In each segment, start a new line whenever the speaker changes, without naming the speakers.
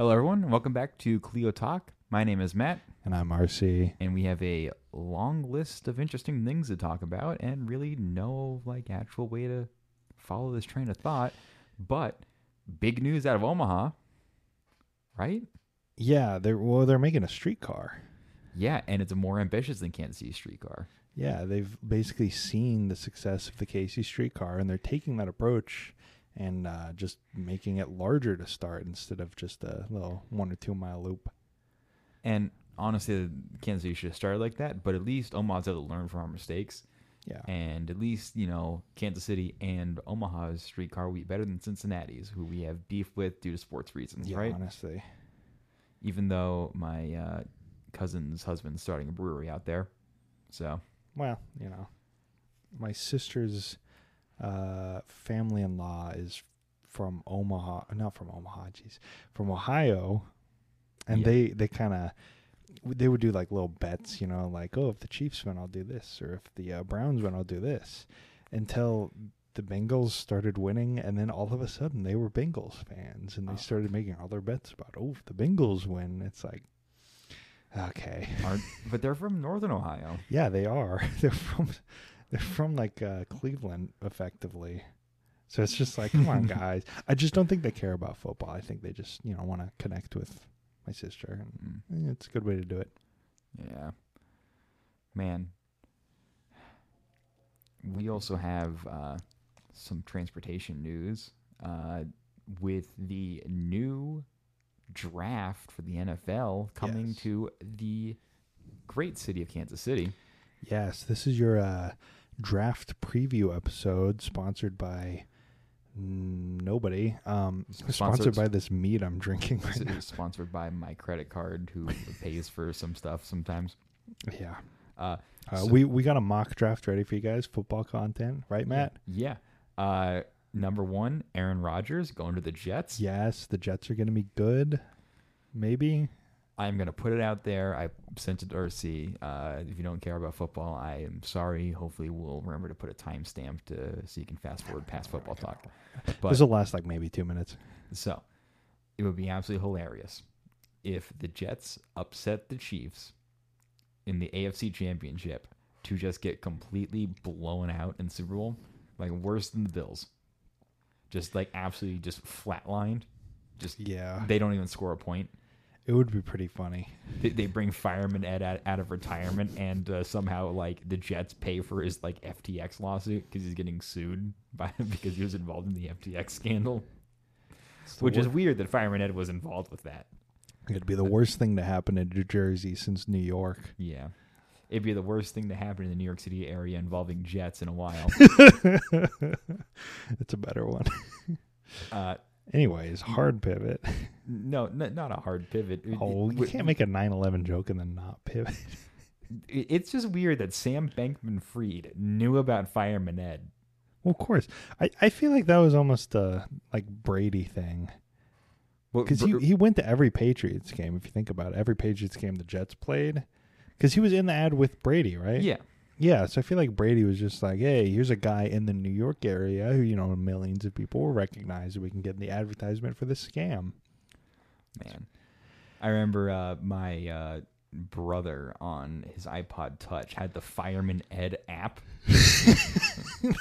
Hello, everyone. Welcome back to Kleio Talk. My name is Matt,
And I'm RC.
and we have a long list of interesting things to talk about, and really no like actual way to follow this train of thought. But big news out of Omaha, right?
Yeah, they're well, they're making a streetcar.
Yeah, and it's more ambitious than Kansas City streetcar.
Yeah, they've basically seen the success of the KC streetcar, and they're taking that approach and uh, just making it larger to start instead of just a little one or two mile loop.
And honestly, Kansas City should have started like that, but at least Omaha's had to learn from our mistakes.
Yeah,
And at least, you know, Kansas City and Omaha's streetcar will be better than Cincinnati's, who we have beef with due to sports reasons,
yeah.
right?
Honestly,
Even though my uh, cousin's husband's starting a brewery out there. So,
well, you know, my sister's uh, family-in-law is from Omaha, not from Omaha, jeez, from Ohio, and
Yeah.
they they kind of they would do like little bets, you know, like oh, if the Chiefs win, I'll do this, or if the uh, Browns win, I'll do this, until the Bengals started winning, and then all of a sudden they were Bengals fans, and they
Oh.
started making all their bets about oh, if the Bengals win, it's like. Okay.
are, but they're from Northern Ohio.
Yeah, they are. They're from they're from like uh, Cleveland, effectively. So it's just like, come on, guys. I just don't think they care about football. I think they just you know want to connect with my sister, and
Mm,
eh, it's a good way to do it.
yeah. Man. We also have uh, some transportation news uh, with the new draft for the NFL coming
Yes.
to the great city of Kansas City.
Yes, this is your uh, draft preview episode, sponsored by nobody. Um,
Sponsored-
sponsored by this meat I'm drinking right now.
sponsored by my credit card, who pays for some stuff sometimes.
Yeah.
Uh,
Uh,
So-
we we got a mock draft ready for you guys, football content, right, Matt?
Yeah. Uh, number one, Aaron Rodgers going to the Jets.
Yes, the Jets are going to be good. Maybe.
I'm gonna put it out there. I sent it to RC. Uh, if you don't care about football, I am sorry. Hopefully, we'll remember to put a timestamp to so you can fast forward past football talk. But
this will last like maybe two minutes.
so it would be absolutely hilarious if the Jets upset the Chiefs in the AFC Championship to just get completely blown out in Super Bowl, like worse than the Bills. Just like absolutely just flatlined. Just
Yeah,
they don't even score a point.
It would be pretty funny.
They, they bring Fireman Ed out, out of retirement, and uh, somehow like the Jets pay for his like FTX lawsuit because he's getting sued by because he was involved in the FTX scandal, which is weird that Fireman Ed was involved with that.
It'd be the worst thing to happen in New Jersey since New York.
Yeah, it'd be the worst thing to happen in the New York City area involving Jets in a while.
it's a better one.
uh,
Anyways, hard pivot.
No, n- not a hard pivot.
Oh, you can't make a 9/11 joke and then not pivot.
It's just weird that Sam Bankman Fried knew about Fireman Ed.
Well, of course. I, I feel like that was almost a like Brady thing
Well,
because he he went to every Patriots game. If you think about it, every Patriots game the Jets played, because he was in the ad with Brady, right?
yeah,
Yeah, so I feel like Brady was just like, "Hey, here's a guy in the New York area who you know millions of people will recognize. We can get in the advertisement for this scam."
Man, I remember uh, my uh, brother on his iPod Touch had the Fireman Ed app.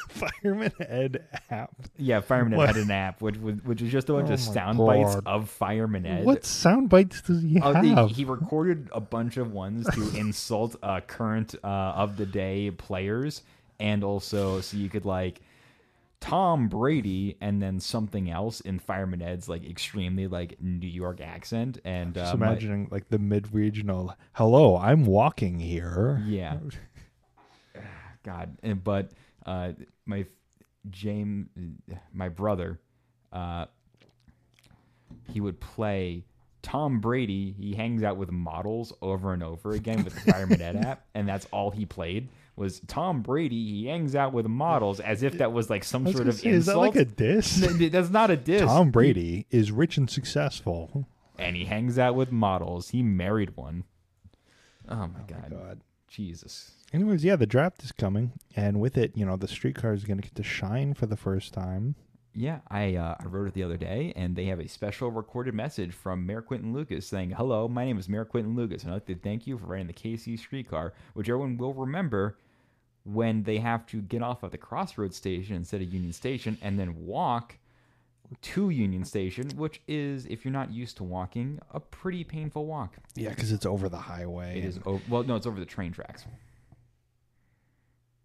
Fireman Ed app.
Yeah, Fireman Ed had an app, which was which was just a bunch
Oh
of sound bites of Fireman Ed.
What sound bites does he
Oh,
have?
he, he recorded a bunch of ones to insult uh, current uh, of the day players, and also so you could like Tom Brady and then something else in Fireman Ed's like extremely like New York accent. And uh,
Just
my-
imagining like the mid-regional. Hello, I'm walking here.
Yeah. God, and, but uh, my James, my brother, uh, he would play Tom Brady. He hangs out with models over and over again with the Fireman Ed app, and that's all he played was Tom Brady. He hangs out with models as if that was like some
was
sort of
say, is that like a diss?
N- that's not a diss.
Tom Brady is rich and successful.
and he hangs out with models. He married one. Oh my,
Oh my
god.
god.
Jesus.
Anyways, yeah, the draft is coming, and with it, you know, the streetcar is going to get to shine for the first time.
Yeah, I uh, I wrote it the other day, and they have a special recorded message from Mayor Quinton Lucas saying, "Hello, my name is Mayor Quinton Lucas, and I'd like to thank you for riding the KC streetcar, which everyone will remember when they have to get off at the Crossroads station instead of Union Station, and then walk to Union Station, which is, if you're not used to walking, a pretty painful walk.
Yeah, because it's over the highway.
It is o- well, no, it's over the train tracks.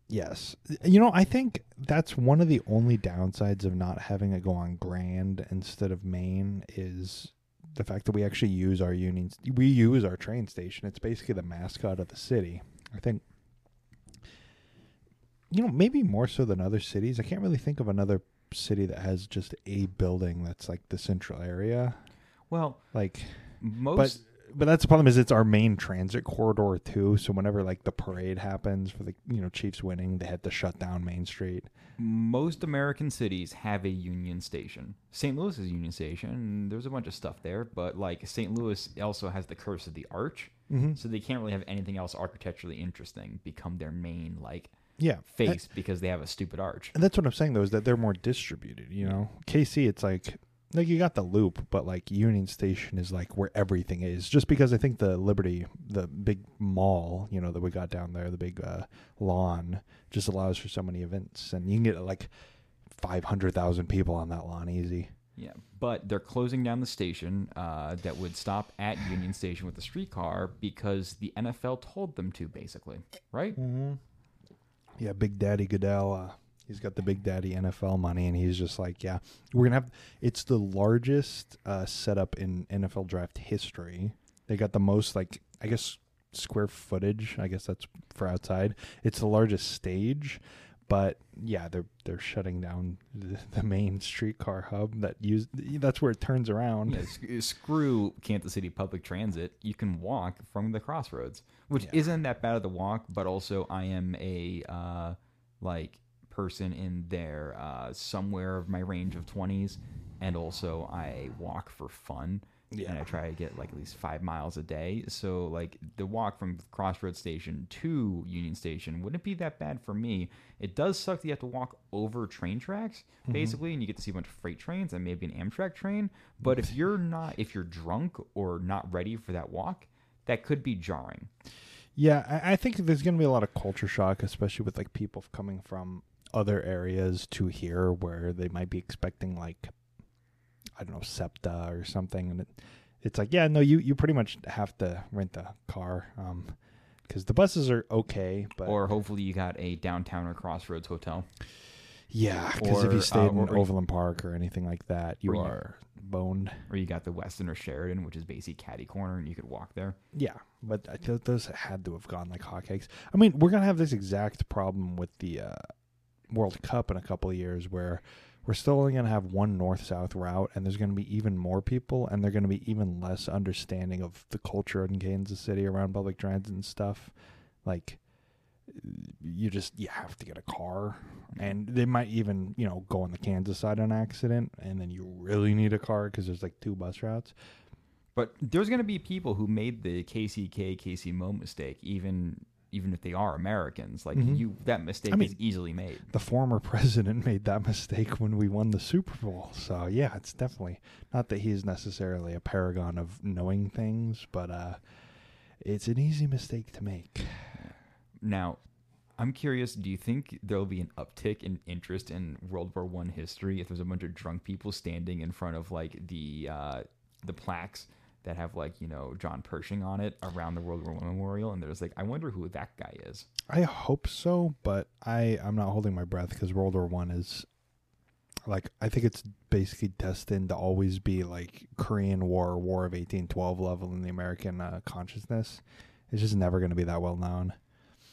Yes. You know, I think that's one of the only downsides of not having it go on Grand instead of Main is the fact that we actually use our union we use our train station. It's basically the mascot of the city. I think you know, maybe more so than other cities. I can't really think of another city that has just a building that's like the central area.
Well,
Like
most
but that's the problem is it's our main transit corridor too. So whenever like the parade happens for the you know Chiefs winning, they had to shut down Main Street.
most American cities have a Union Station. St. Louis is Union Station. There's a bunch of stuff there, but like St. Louis also has the curse of the arch,
Mm-hmm.
so they can't really have anything else architecturally interesting become their main like
Yeah,
face because they have a stupid arch.
And that's what I'm saying though is that they're more distributed. You know, KC it's like like you got the loop, but like Union Station is like where everything is. Just because I think the Liberty, the big mall, you know, that we got down there, the big uh, lawn, just allows for so many events, and you can get like five hundred thousand people on that lawn easy.
Yeah, but they're closing down the station uh, that would stop at Union Station with the streetcar because the NFL told them to, basically, right?
Mm-hmm. Yeah, Big Daddy Goodell. Uh, he's got the Big Daddy NFL money, and he's just like, yeah, we're gonna have. It's the largest uh, setup in NFL draft history. They got the most, like, I guess, square footage. I guess that's for outside. It's the largest stage, but yeah, they're they're shutting down the, the main streetcar hub that use. That's where it turns around.
Yeah, screw Kansas City public transit. You can walk from the crossroads, which
Yeah.
isn't that bad of the walk. But also, I am a uh, like person in there uh, somewhere of my range of twenties, and also I walk for fun.
Yeah.
And I try to get like at least five miles a day. So like the walk from Crossroads Station to Union Station wouldn't be that bad for me. It does suck that you have to walk over train tracks,
Mm-hmm.
basically, and you get to see a bunch of freight trains and maybe an Amtrak train. But if you're not, if you're drunk or not ready for that walk, that could be jarring.
Yeah, I, I think there's going to be a lot of culture shock, especially with like people coming from other areas to here where they might be expecting like I don't know SEPTA or something, and it, it's like yeah, no, you you pretty much have to rent a car um because the buses are okay, but
Or hopefully you got a downtown or Crossroads hotel.
yeah, because if you stayed
uh,
in Overland Park or anything like that, you- are boned.
Or you got the Westin or Sheraton, which is basically caddy corner, and you could walk there.
Yeah, but I feel those had to have gone like hotcakes. I mean, we're gonna have this exact problem with the uh, World Cup in a couple of years, where we're still only gonna have one north-south route, and there's gonna be even more people, and they're gonna be even less understanding of the culture in Kansas City around public transit and stuff. Like, you just you have to get a car, and they might even you know go on the Kansas side on accident, and then you really need a car because there's like two bus routes.
But there's going to be people who made the KCK KC Mo mistake, even even if they are Americans. Like
Mhm.
you, that mistake
I mean-
is easily made.
the former president made that mistake when we won the Super Bowl. So yeah, it's definitely not that he is necessarily a paragon of knowing things, but uh, it's an easy mistake to make.
Now, I'm curious. Do you think there'll be an uptick in interest in World War One history if there's a bunch of drunk people standing in front of like the uh, the plaques that have like you know John Pershing on it around the World War One memorial, and there's like, I wonder who that guy is.
I hope so, but I I'm not holding my breath because World War One is like I think it's basically destined to always be like Korean War, War of eighteen twelve level in the American uh, consciousness. It's just never going to be that well known.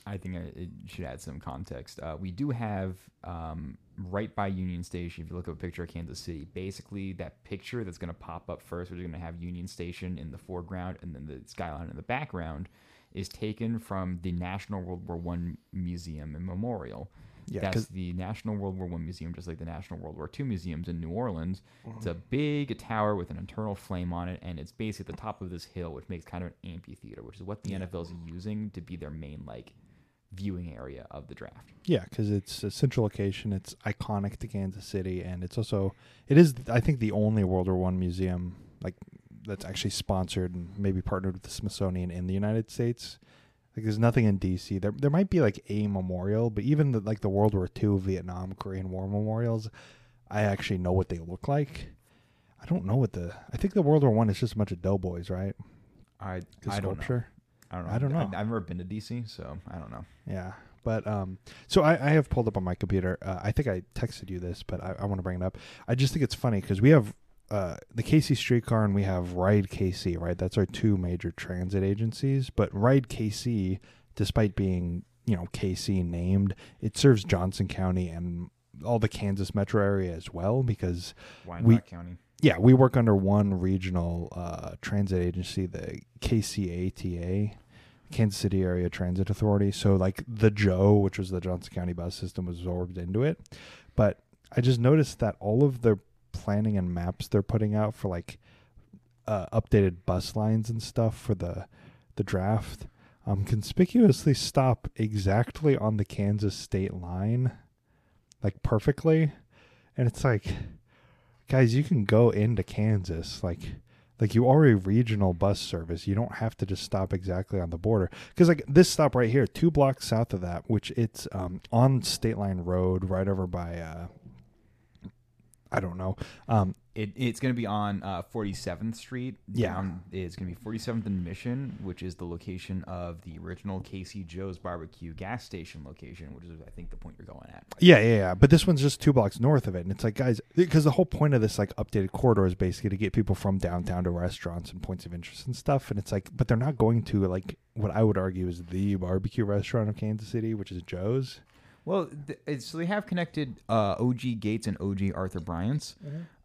I think it should add some context. Uh, we do have um, right by Union Station. If you look at a picture of Kansas City, basically that picture that's going to pop up first, which is going to have Union Station in the foreground and then the skyline in the background, is taken from the National World War One Museum and Memorial.
Yeah,
That's the National World War One Museum, just like the National World War Two museums in New Orleans. It's
Mm-hmm.
a big tower with an internal flame on it, and it's basically at the top of this hill, which makes kind of an amphitheater, which is what the NFL is using to be their main like viewing area of the draft.
Yeah, because it's a central location. It's iconic to Kansas City, and it's also it is I think the only World War One museum like that's actually sponsored and maybe partnered with the Smithsonian in the United States. Like there's nothing in DC. There there might be like a memorial, but even the, like the World War II, Vietnam, Korean War memorials, I actually know what they look like. I don't know what the. I think the World War One is just a bunch of doughboys, right?
I I don't know. I don't know.
I don't know.
I've, I've never been to DC, so I don't know.
Yeah, but um, so I, I have pulled up on my computer. Uh, I think I texted you this, but I, I want to bring it up. I just think it's funny because we have uh the KC streetcar and we have Ride KC, right? That's our two major transit agencies. But Ride KC, despite being you know KC named, it serves Johnson County and all the Kansas metro area as well because
Wyandotte County.
Yeah, we work under one regional uh, transit agency, the KCATA, Kansas City Area Transit Authority. So, like the Joe, which was the Johnson County bus system, was absorbed into it. But I just noticed that all of the planning and maps they're putting out for like uh, updated bus lines and stuff for the the draft um, conspicuously stop exactly on the Kansas state line, like perfectly, and it's like guys, you can go into Kansas like like you are a regional bus service. You don't have to just stop exactly on the border. Because like this stop right here, two blocks south of that, which it's um, on State Line Road, right over by uh, I don't know. Um,
It, it's going to be on uh, 47th Street.
Yeah.
Down, it's going to be 47th and Mission, which is the location of the original KC Joe's Barbecue gas station location, which is, I think, the point you're going at.
yeah, yeah, yeah. But this one's just two blocks north of it, and it's like, guys, because the whole point of this like updated corridor is basically to get people from downtown to restaurants and points of interest and stuff. And it's like, but they're not going to like what I would argue is the barbecue restaurant of Kansas City, which is Joe's.
Well, th- so they have connected uh, OG Gates and OG Arthur Bryant's.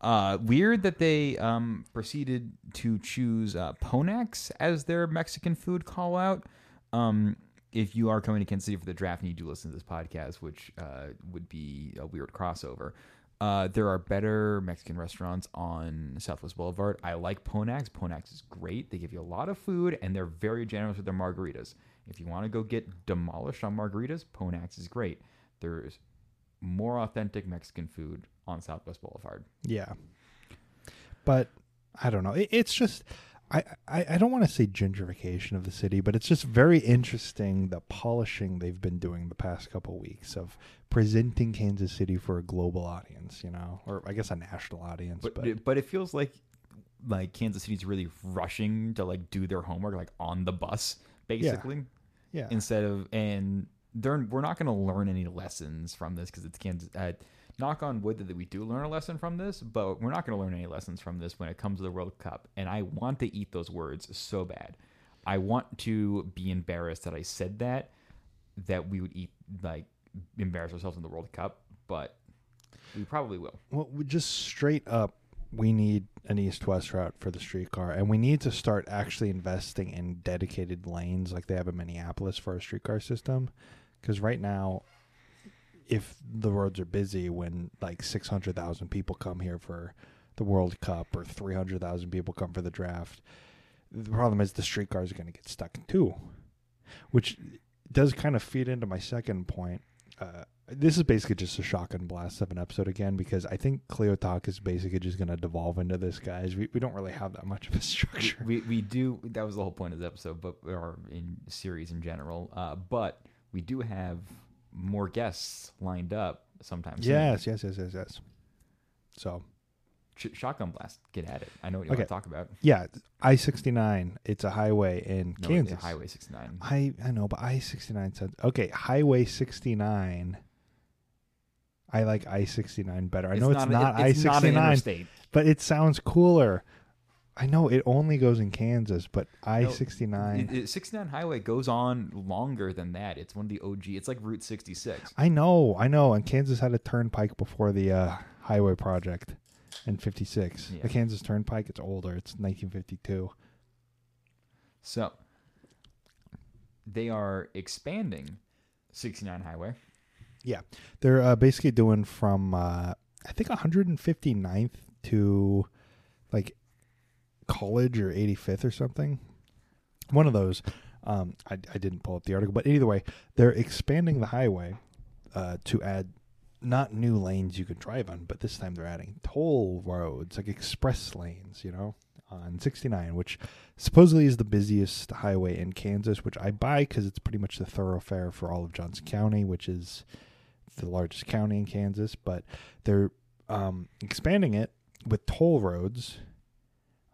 Uh, weird that they um, proceeded to choose uh, Ponak's as their Mexican food call out. Um, if you are coming to Kansas City for the draft and you do listen to this podcast, which uh, would be a weird crossover, uh, there are better Mexican restaurants on Southwest Boulevard. I like Ponak's. Ponak's is great. They give you a lot of food and they're very generous with their margaritas. If you want to go get demolished on margaritas, Ponak's is great. There's more authentic Mexican food on Southwest Boulevard.
Yeah. But I don't know. It, it's just I, I, I don't want to say gentrification of the city, but it's just very interesting the polishing they've been doing the past couple weeks of presenting Kansas City for a global audience, you know, or I guess a national audience.
But
But,
it, but it feels like like Kansas City's really rushing to like do their homework like on the bus basically
yeah,
instead of and they're we're not going to learn any lessons from this because it's Kansas. Uh, knock on wood that we do learn a lesson from this, but we're not going to learn any lessons from this when it comes to the World Cup. And I want to eat those words so bad. I want to be embarrassed that I said that, that we would eat like embarrass ourselves in the World Cup, but we probably will.
well, we just straight up, we need an east-west route for the streetcar, and we need to start actually investing in dedicated lanes like they have in Minneapolis for a streetcar system. Because right now, if the roads are busy when like 600,000 people come here for the World Cup or 300,000 people come for the draft, the problem is the streetcars are going to get stuck too, which does kind of feed into my second point. Uh, this is basically just a shotgun blast of an episode again because I think Kleio Talk is basically just going to devolve into this, guys. We, we don't really have that much of a structure.
We, we do that was the whole point of this episode, but or in series in general. Uh, but we do have more guests lined up sometime. soon.
Yes, yes, yes, yes, yes. So
Sh- shotgun blast. Get at it. I know what you
Okay.
want to talk about.
yeah, I sixty nine. It's a highway in
No,
Kansas.
Highway 69.
I I know, but I sixty nine okay. Highway sixty nine. I like I sixty nine better. I know it's, not I sixty nine, but it sounds cooler. I know it only goes in Kansas, but I sixty nine.
It- it- 69 highway goes on longer than that. It's one of the OG. It's like Route 66.
I know, I know. And Kansas had a turnpike before the uh, highway project in '56.
Yeah.
The Kansas Turnpike, it's older. It's 1952.
So they are expanding 69 highway.
Yeah, they're uh, basically doing from uh, I think 159th to like college or 85th or something. One of those. Um, I, I didn't pull up the article, but either way, they're expanding the highway uh, to add not new lanes you can drive on, but this time they're adding toll roads, like express lanes, you know, on 69, which supposedly is the busiest highway in Kansas, which I buy because it's pretty much the thoroughfare for all of Johnson County, which is the largest county in Kansas. But they're um, expanding it with toll roads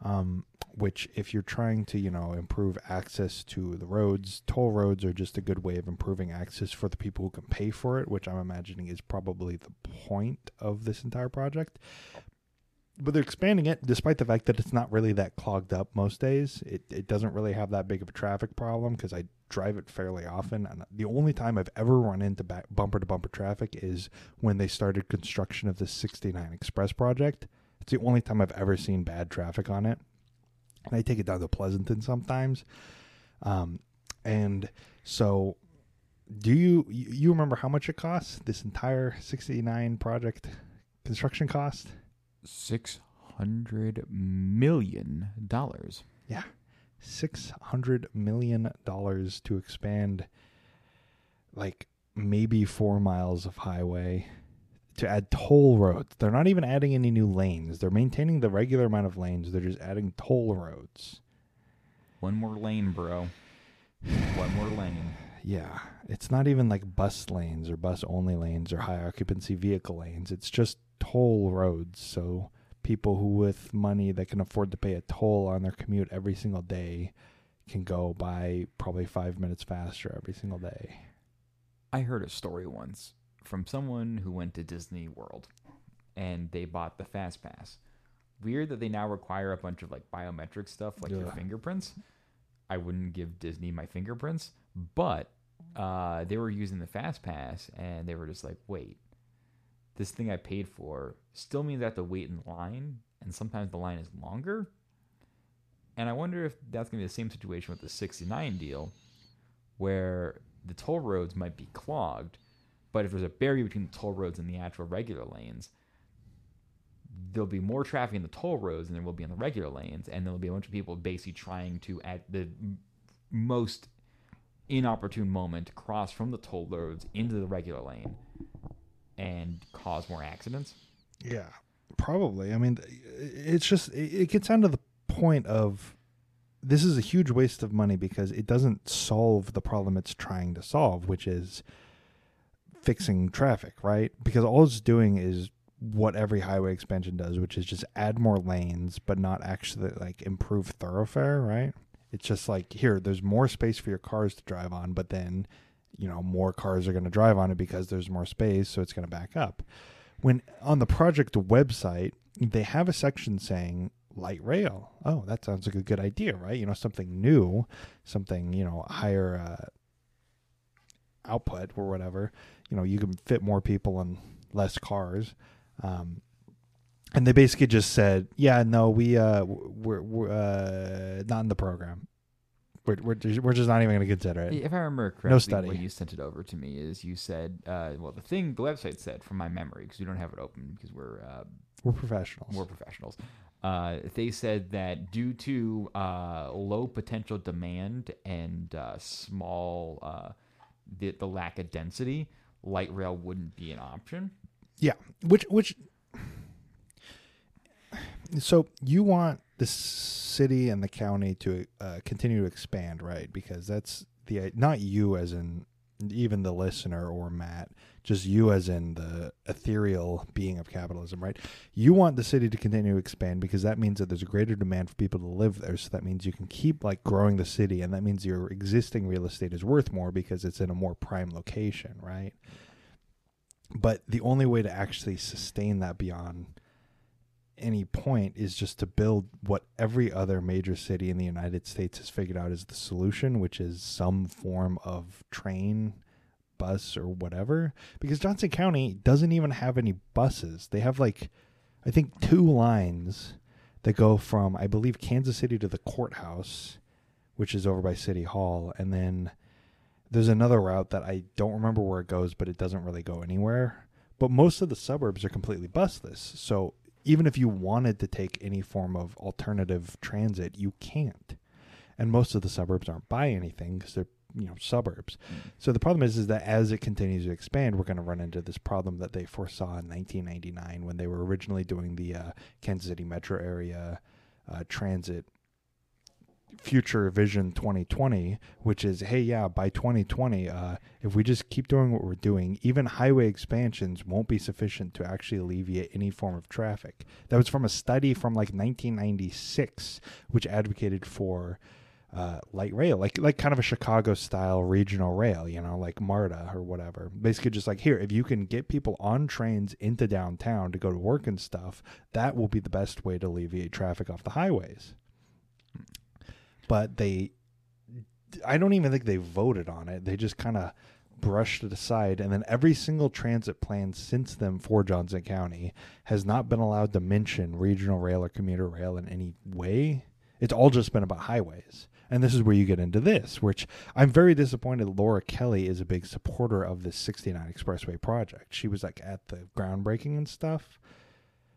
um, which if you're trying to you know improve access to the roads toll roads are just a good way of improving access for the people who can pay for it which i'm imagining is probably the point of this entire project but they're expanding it despite the fact that it's not really that clogged up most days it, it doesn't really have that big of a traffic problem because i drive it fairly often and the only time i've ever run into bumper to bumper traffic is when they started construction of the 69 express project it's the only time I've ever seen bad traffic on it. And I take it down to Pleasanton sometimes. Um, and so do you you remember how much it costs this entire 69 project construction cost
600 million dollars
yeah 600 million dollars to expand like maybe 4 miles of highway to add toll roads. They're not even adding any new lanes. They're maintaining the regular amount of lanes. They're just adding toll roads.
One more lane, bro. One more lane.
Yeah. It's not even like bus lanes or bus only lanes or high occupancy vehicle lanes. It's just toll roads. So people who with money that can afford to pay a toll on their commute every single day can go by probably 5 minutes faster every single day.
I heard a story once from someone who went to Disney World and they bought the fast pass. Weird that they now require a bunch of like biometric stuff like your fingerprints. I wouldn't give Disney my fingerprints, but uh, they were using the fast pass and they were just like, wait, this thing I paid for still means I have to wait in line, and sometimes the line is longer. And I wonder if that's going to be the same situation with the 69 deal, where the toll roads might be clogged, but if there's a barrier between the toll roads and the actual regular lanes, there'll be more traffic in the toll roads than there will be in the regular lanes, and there'll be a bunch of people basically trying to, at the most inopportune moment, cross from the toll roads into the regular lane and cause more accidents.
Yeah, probably. I mean, it's just it gets down to the point of this is a huge waste of money because it doesn't solve the problem it's trying to solve, which is fixing traffic, right? Because all it's doing is what every highway expansion does, which is just add more lanes, but not actually like improve thoroughfare, right? It's just like here, there's more space for your cars to drive on, but then, you know, more cars are going to drive on it because there's more space, so it's going to back up. When on the project website, they have a section saying light rail. Oh, that sounds like a good idea, right? You know, something new, something, you know, higher uh, output or whatever you know you can fit more people in less cars um, and they basically just said yeah no we uh we're, we're uh not in the program we're, we're, just, we're just not even going to consider it.
If I remember correctly,
no study.
when you sent it over to me, is you said, uh, well, the thing the website said from my memory, because we don't have it open because we're uh,
we're professionals.
We're professionals. Uh, they said that due to uh, low potential demand and uh, small uh, the, the lack of density, light rail wouldn't be an option.
Yeah, which which so you want the city and the county to uh, continue to expand, right? Because that's the not you as in even the listener or Matt, just you as in the ethereal being of capitalism, right? You want the city to continue to expand because that means that there's a greater demand for people to live there. So that means you can keep like growing the city, and that means your existing real estate is worth more because it's in a more prime location, right? But the only way to actually sustain that beyond any point is just to build what every other major city in the United States has figured out as the solution, which is some form of train, bus, or whatever. Because Johnson County doesn't even have any buses. They have like, I think, two lines that go from, I believe, Kansas City to the courthouse, which is over by City Hall. And then there's another route that I don't remember where it goes, but it doesn't really go anywhere. But most of the suburbs are completely busless. So even if you wanted to take any form of alternative transit, you can't. and most of the suburbs aren't by anything because they're you know suburbs.
Mm.
So the problem is is that as it continues to expand, we're going to run into this problem that they foresaw in 1999 when they were originally doing the uh, Kansas City metro area uh, transit future vision 2020 which is hey yeah by 2020 uh, if we just keep doing what we're doing even highway expansions won't be sufficient to actually alleviate any form of traffic that was from a study from like 1996 which advocated for uh, light rail, like like kind of a Chicago style regional rail, you know, like MARTA or whatever. Basically, just like here, if you can get people on trains into downtown to go to work and stuff, that will be the best way to alleviate traffic off the highways. But they, I don't even think they voted on it. They just kind of brushed it aside. And then every single transit plan since then for Johnson County has not been allowed to mention regional rail or commuter rail in any way. It's all just been about highways. And this is where you get into this, which I'm very disappointed. Laura Kelly is a big supporter of this 69 Expressway project. She was like at the groundbreaking and stuff.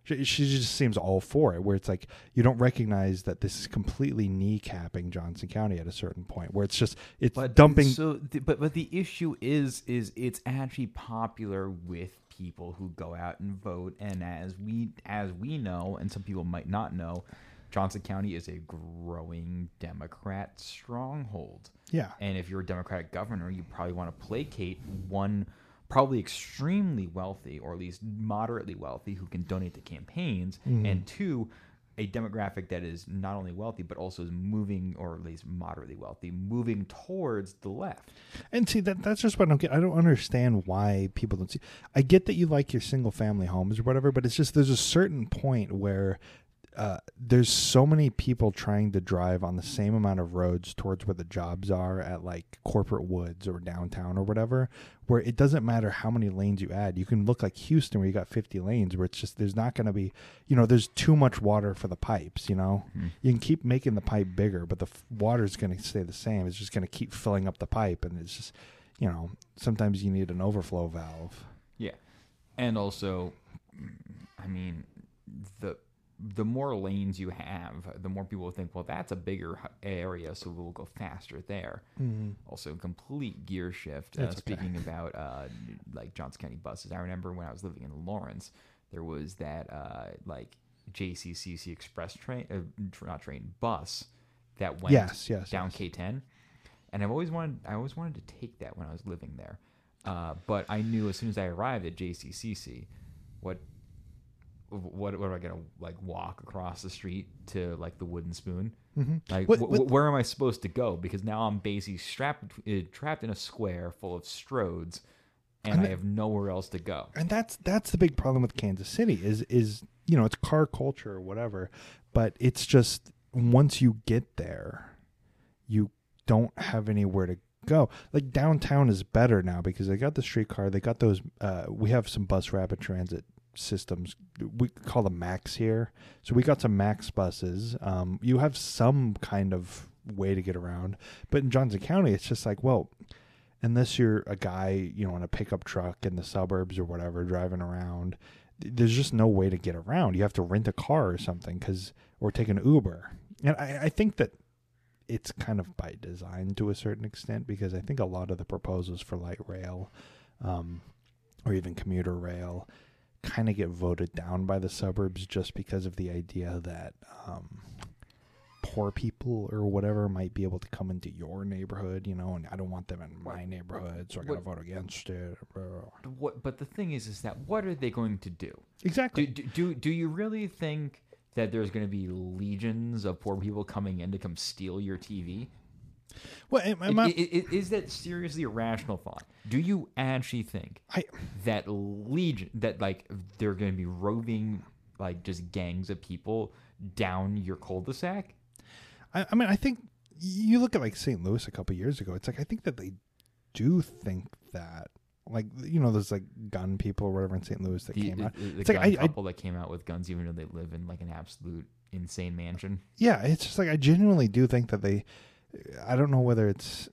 She, she just seems all for it, where it's like you don't recognize that this is completely kneecapping Johnson County at a certain point, where it's just it's
But
dumping.
So, but but the issue is is it's actually popular with people who go out and vote, and as we as we know, and some people might not know, Johnson County is a growing Democrat stronghold.
yeah,
And if you're a Democratic governor, you probably want to placate one probably extremely wealthy or at least moderately wealthy who can donate to campaigns,
Mm-hmm.
and two, a demographic that is not only wealthy but also is moving, or at least moderately wealthy, moving towards the left.
And see that that's just what I don't get. I don't understand why people don't see. I get that you like your single family homes or whatever, but it's just there's a certain point where uh, there's so many people trying to drive on the same amount of roads towards where the jobs are at like corporate woods or downtown or whatever, where it doesn't matter how many lanes you add. You can look like Houston where you got 50 lanes, where it's just there's not going to be, you know, there's too much water for the pipes. You know, you can keep making the pipe bigger, but the f- water's going to stay the same. It's just going to keep filling up the pipe, and it's just, you know, sometimes you need an overflow valve.
Yeah, and also, I mean, the the more lanes you have, the more people will think, well, that's a bigger area, so we'll go faster there. Also, complete gear shift. Uh,
okay.
speaking about uh, like Johnson County buses, I remember when I was living in Lawrence, there was that uh, like JCCC express train, uh, not train, bus that went
Yes, yes,
down
yes.
K10, and I've always wanted, I always wanted to take that when I was living there, uh, but I knew as soon as I arrived at JCCC, what. What, what am I gonna like walk across the street to like the wooden spoon? Like,
What-
wh-
what-
where am I supposed to go? Because now I'm basically strapped, uh, trapped in a square full of stroads, and I have nowhere else to go.
and that's that's the big problem with Kansas City is is you know it's car culture or whatever, but it's just once you get there, you don't have anywhere to go. Like downtown is better now because they got the streetcar, they got those. Uh, we have some bus rapid transit systems. We call them Max here, so we got some Max buses. Um, you have some kind of way to get around, but in Johnson County, it's just like well unless you're a guy, you know, in a pickup truck in the suburbs or whatever, driving around, there's just no way to get around. You have to rent a car or something, because or take an Uber. And I, I think that it's kind of by design to a certain extent, because I think a lot of the proposals for light rail, um, or even commuter rail, kind of get voted down by the suburbs just because of the idea that. Um, poor people or whatever might be able to come into your neighborhood, you know, and I don't want them in my neighborhood, so I gotta vote against it.
What, but the thing is, is that what are they going to do?
Exactly.
Do, do, do, do you really think that there's going to be legions of poor people coming in to come steal your TV?
Well, am, am I,
I- I- is that seriously a rational thought? Do you actually think
I,
that legion that like they're going to be roving like just gangs of people down your cul-de-sac?
I, I mean, I think you look at like St. Louis a couple years ago. It's like I think that they do think that, like you know, there's like gun people or whatever in St. Louis that
The,
came out.
the, the
It's like
gun
I- I-
couple that came out with guns, even though they live in like an absolute insane mansion.
Yeah, it's just like I genuinely do think that they. I don't know whether it's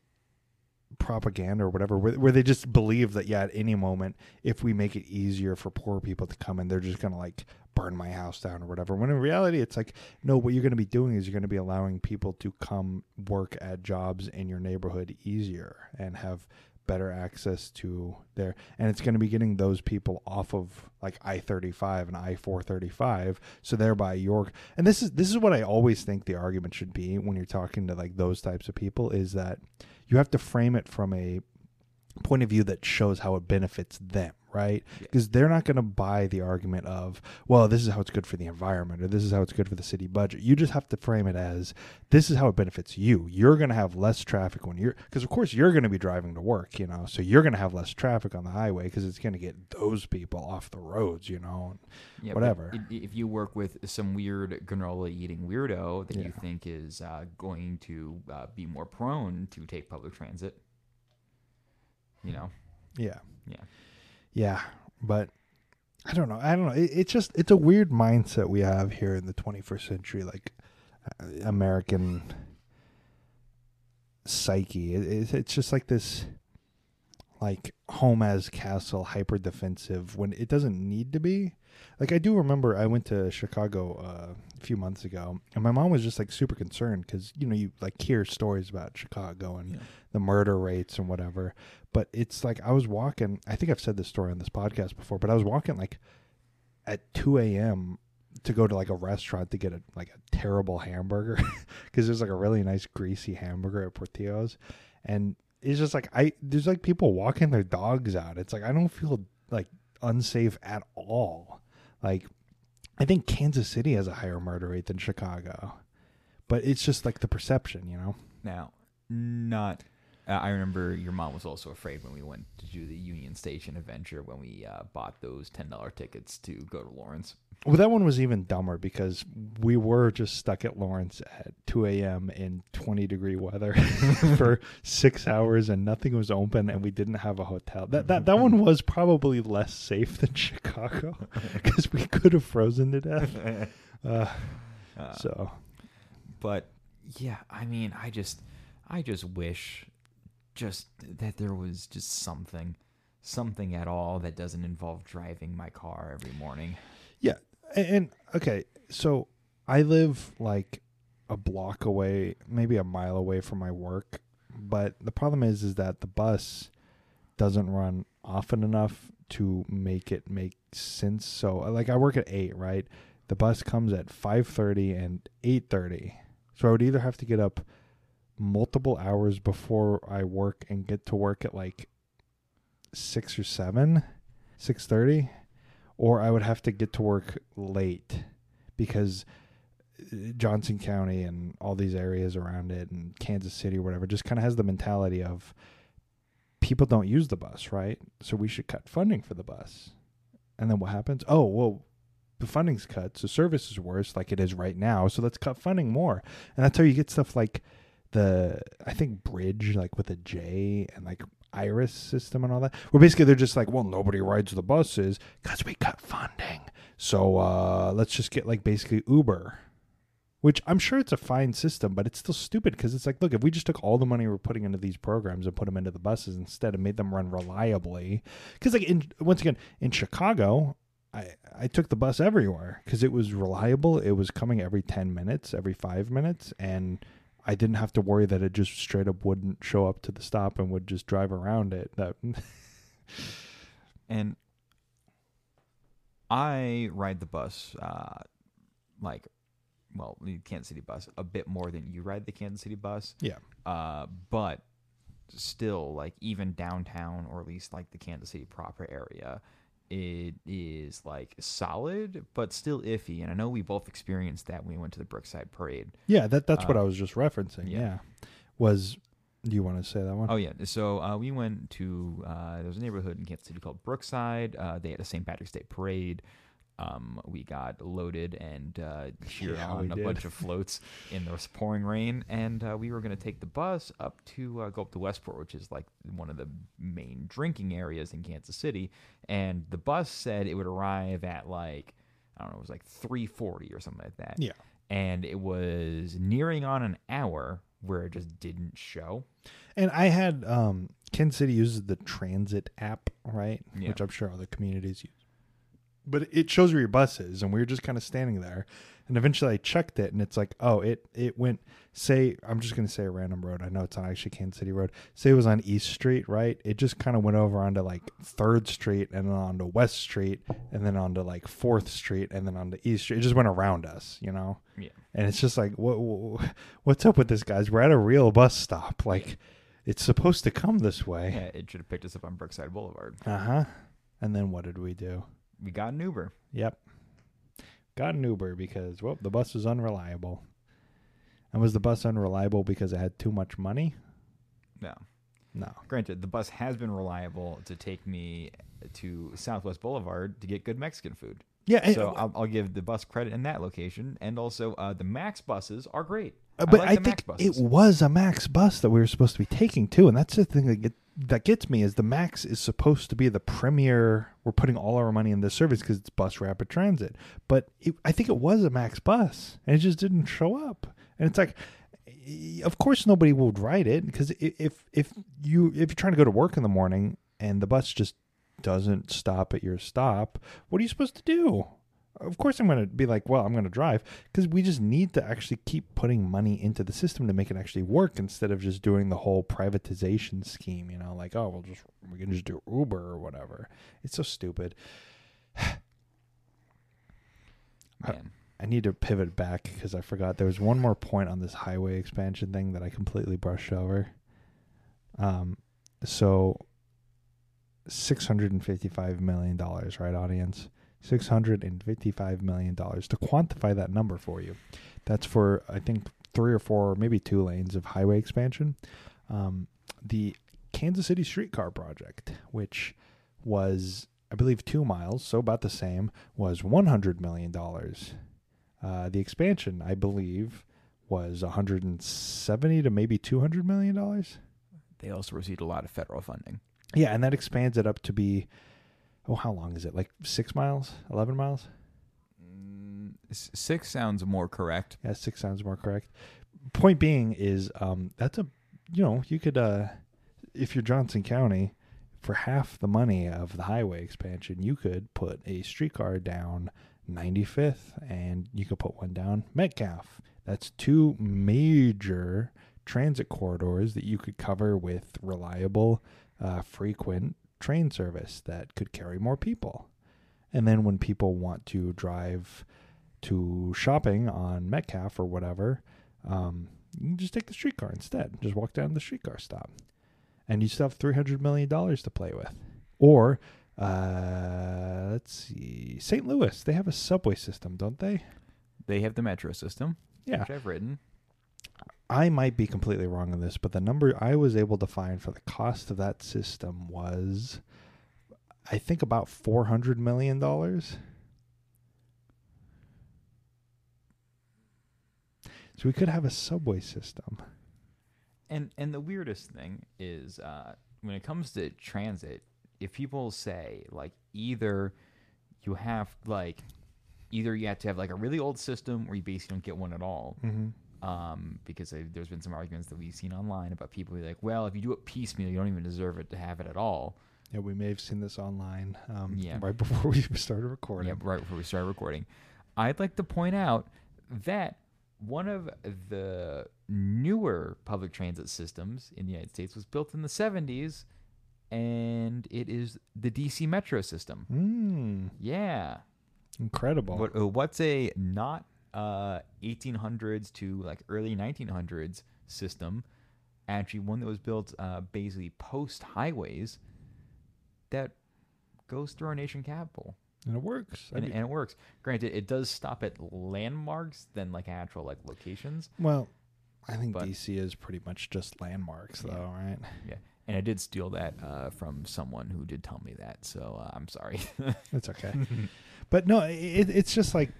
propaganda or whatever, where, where they just believe that yeah, at any moment, if we make it easier for poor people to come in, they're just gonna like burn my house down or whatever. When in reality, it's like no, what you're gonna be doing is you're gonna be allowing people to come work at jobs in your neighborhood easier and have better access to there. And it's going to be getting those people off of like I-35 and I-435 so thereby York and this is this is what I always think the argument should be when you're talking to like those types of people is that you have to frame it from a point of view that shows how it benefits them right? Because they're not going to buy the argument of well this is how it's good for the environment or this is how it's good for the city budget. You just have to frame it as this is how it benefits you. You're going to have less traffic when you're because of course you're going to be driving to work you know? So you're going to have less traffic on the highway because it's going to get those people off the roads you know?
Yeah,
Whatever.
If you work with some weird granola eating weirdo that
Yeah.
you think is uh, going to uh, be more prone to take public transit, you know,
yeah.
Yeah.
Yeah but i don't know i don't know it, it's just it's a weird mindset we have here in the 21st century like uh, american psyche. It, it's it's just like this like home as castle hyper defensive when it doesn't need to be. Like i do remember i went to chicago uh, a few months ago and my mom was just like super concerned because you know you like hear stories about chicago and
Yeah.
the murder rates and whatever but it's like i was walking i think i've said this story on this podcast before but i was walking like at 2 a.m to go to like a restaurant to get a like a terrible hamburger because there's like a really nice greasy hamburger at portillo's. And it's just like i there's like people walking their dogs out. It's like i don't feel like unsafe at all. Like i think kansas city has a higher murder rate than chicago but it's just like the perception you know?
Now not. Uh, I remember your mom was also afraid when we went to do the Union Station adventure when we uh, bought those ten dollar tickets to go to Lawrence.
Well, that one was even dumber because we were just stuck at Lawrence at 2 a.m. in 20 degree weather for six hours and nothing was open and we didn't have a hotel. That that, that one was probably less safe than Chicago because we could have frozen to death. Uh,
Uh,
so,
but yeah, I mean, I just, I just wish, just that there was just something, something at all that doesn't involve driving my car every morning.
yeah. And, and okay, so I live like a block away, maybe a mile away from my work. But the problem is, is that the bus doesn't run often enough to make it make sense. So, like, I work at eight, right? The bus comes at five thirty and eight thirty. So I would either have to get up multiple hours before I work and get to work at like six or seven, six thirty, or I would have to get to work late because uh, Johnson County and all these areas around it and Kansas City or whatever just kind of has the mentality of people don't use the bus, right? So we should cut funding for the bus. And then what happens? Oh, well, the funding's cut, so service is worse like it is right now. So let's cut funding more. And that's how you get stuff like the I think bridge like with a J and like iris system and all that. Where basically they're just like, well, nobody rides the buses because we cut funding. So uh, let's just get like basically Uber, which I'm sure it's a fine system, but it's still stupid because it's like, look, if we just took all the money we're putting into these programs and put them into the buses instead and made them run reliably, because like in once again in Chicago. I, I took the bus everywhere because it was reliable. It was coming every 10 minutes, every five minutes, and I didn't have to worry that it just straight up wouldn't show up to the stop and would just drive around it. That
And I ride the bus, uh, like, well, the Kansas City bus, a bit more than you ride the Kansas City bus.
yeah,
Uh, but still, like, even downtown, or at least like the Kansas City proper area, it is like solid, but still iffy. And I know we both experienced that when we went to the Brookside Parade.
yeah. That that's what
Uh,
I was just referencing.
yeah.
Yeah, was. Do you want to say that one?
Oh yeah, so uh, we went to uh, there was a neighborhood in Kansas City called Brookside. Uh, they had a St. Patrick's Day parade. Um, we got loaded and uh, cheered
Yeah,
on a
did.
bunch of floats in the pouring rain, and uh, we were going to take the bus up to uh, go up to Westport, which is like one of the main drinking areas in Kansas City. And the bus said it would arrive at like I don't know, it was like three forty or something like that
Yeah.
and it was nearing on an hour where it just didn't show.
And I had um Kansas City uses the transit app, right?
Yeah.
Which I'm sure other communities use. But it shows where your bus is, and we were just kind of standing there. And eventually I checked it and it's like, oh, it it went say I'm just gonna say a random road. I know it's not actually Kansas City Road. Say it was on East Street, right? It just kind of went over onto like Third Street and then onto West Street and then onto like Fourth Street and then onto East Street. It just went around us, you know?
Yeah.
And it's just like, what, what what's up with this, guys? We're at a real bus stop. Like, it's supposed to come this way.
Yeah, it should have picked us up on Brookside Boulevard.
Uh huh. And then what did we do?
We got an Uber.
Yep. Got an Uber because, well, the bus was unreliable. And was the bus unreliable because it had too much money?
No.
No.
Granted, the bus has been reliable to take me to Southwest Boulevard to get good Mexican food.
Yeah.
So I'll, I'll give the bus credit in that location, and also uh, the Max buses are great.
Uh, but
like
I,
the Max
think it was a Max bus that we were supposed to be taking too, and that's the thing that get, that gets me is the Max is supposed to be the premier. We're putting all our money in this service because it's bus rapid transit, but it, I think it was a Max bus, and it just didn't show up. And it's like, eh, of course nobody would ride it because if if you if you're trying to go to work in the morning and the bus just doesn't stop at your stop, what are you supposed to do? Of course, I'm going to be like, well, I'm going to drive because we just need to actually keep putting money into the system to make it actually work instead of just doing the whole privatization scheme. You know, like, oh, we'll just we can just do Uber or whatever. It's so stupid.
Man,
I need to pivot back because I forgot there was one more point on this highway expansion thing that I completely brushed over. Um, so six hundred and fifty-five million dollars, right, audience? Six hundred and fifty-five million dollars. To quantify that number for you, that's for I think three or four, maybe two lanes of highway expansion. Um, the Kansas City Streetcar Project, which was I believe two miles, so about the same, was one hundred million dollars. Uh, the expansion, I believe, was 170 to maybe 200 million dollars.
they also received a lot of federal funding.
Yeah, and that expands it up to be, oh, how long is it? Like six miles, 11 miles?
Mm, six sounds more correct.
Yeah, six sounds more correct. Point being is, um, that's a, you know, you could, uh, if you're Johnson County, for half the money of the highway expansion, you could put a streetcar down 95th and you could put one down Metcalf. That's two major transit corridors that you could cover with reliable, uh, frequent train service that could carry more people. And then when people want to drive to shopping on Metcalf or whatever, um, you can just take the streetcar instead. Just walk down to the streetcar stop. And you still have $300 million to play with. Or, uh, let's see, St. Louis, they have a subway system, don't they?
They have the metro system,
Yeah.
which I've written.
I might be completely wrong on this, but the number I was able to find for the cost of that system was, I think, about $400 million. So we could have a subway system.
And and the weirdest thing is uh, when it comes to transit, if people say like either you have like either you have to have like a really old system or you basically don't get one at all.
Mm-hmm.
Um, because I, there's been some arguments that we've seen online about people being like, well, if you do it piecemeal, you don't even deserve it to have it at all.
Yeah, we may have seen this online um,
Yeah.
right before we started recording.
Yeah, right before we started recording. I'd like to point out that one of the newer public transit systems in the United States was built in the 70s, and it is the DC Metro system.
Mm,
Yeah.
incredible.
What, uh, what's a not uh, 1800s to like early 1900s system? Actually, one that was built uh, basically post highways that goes through our nation capital
and it works.
And, and it works. Granted, it does stop at landmarks than like actual like locations.
well, I think
but-
DC is pretty much just landmarks,
Yeah.
though, right?
Yeah, and I did steal that uh, from someone who did tell me that, so uh, I'm sorry.
It's okay. but no, it, it's just like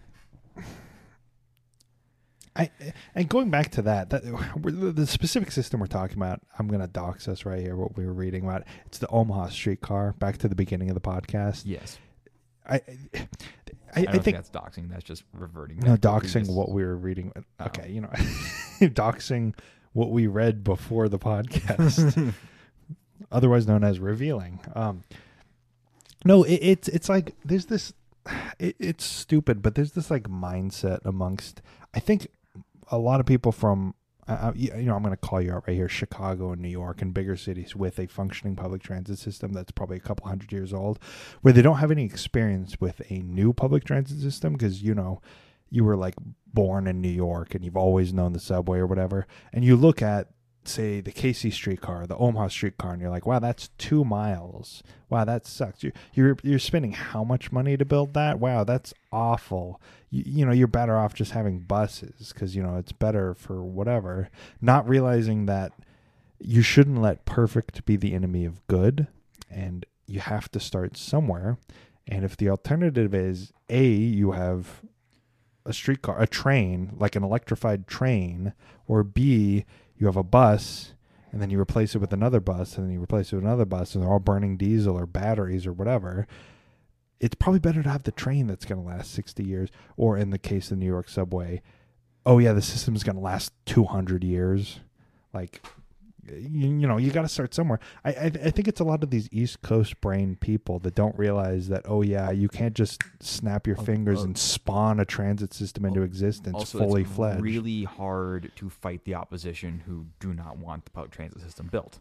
I and going back to that, that the, the specific system we're talking about. I'm gonna dox us right here. What we were reading about. It's the Omaha streetcar. Back to the beginning of the podcast.
yes,
I I,
I,
I,
don't
think
that's doxing. That's just reverting.
no doxing
previous-
what we were reading.
Oh.
Okay, you know, doxing what we read before the podcast, otherwise known as revealing. Um, no, it, it's it's like there's this. It, it's stupid, but there's this like mindset amongst. I think a lot of people from. Uh, you know, I'm going to call you out right here Chicago and New York and bigger cities with a functioning public transit system that's probably a couple hundred years old, where they don't have any experience with a new public transit system because, you know, you were like born in New York and you've always known the subway or whatever, and you look at say the KC streetcar, the Omaha streetcar, and you're like, wow, that's two miles. Wow, that sucks. You, you're you're spending how much money to build that? Wow, that's awful. You, you know, you're better off just having buses because you know it's better for whatever. Not realizing that you shouldn't let perfect be the enemy of good, and you have to start somewhere. And if the alternative is a, you have a streetcar, a train, like an electrified train, or B, you have a bus and then you replace it with another bus and then you replace it with another bus and they're all burning diesel or batteries or whatever. It's probably better to have the train that's going to last 60 years, or in the case of the New York subway, oh, yeah, the system's going to last 200 years. Like, you, you know you got to start somewhere I, I i think it's a lot of these east coast brain people that don't realize that oh yeah you can't just snap your
Uh,
fingers
uh,
and spawn a transit system into existence
also,
fully
it's
fledged
really hard to fight the opposition who do not want the public transit system built.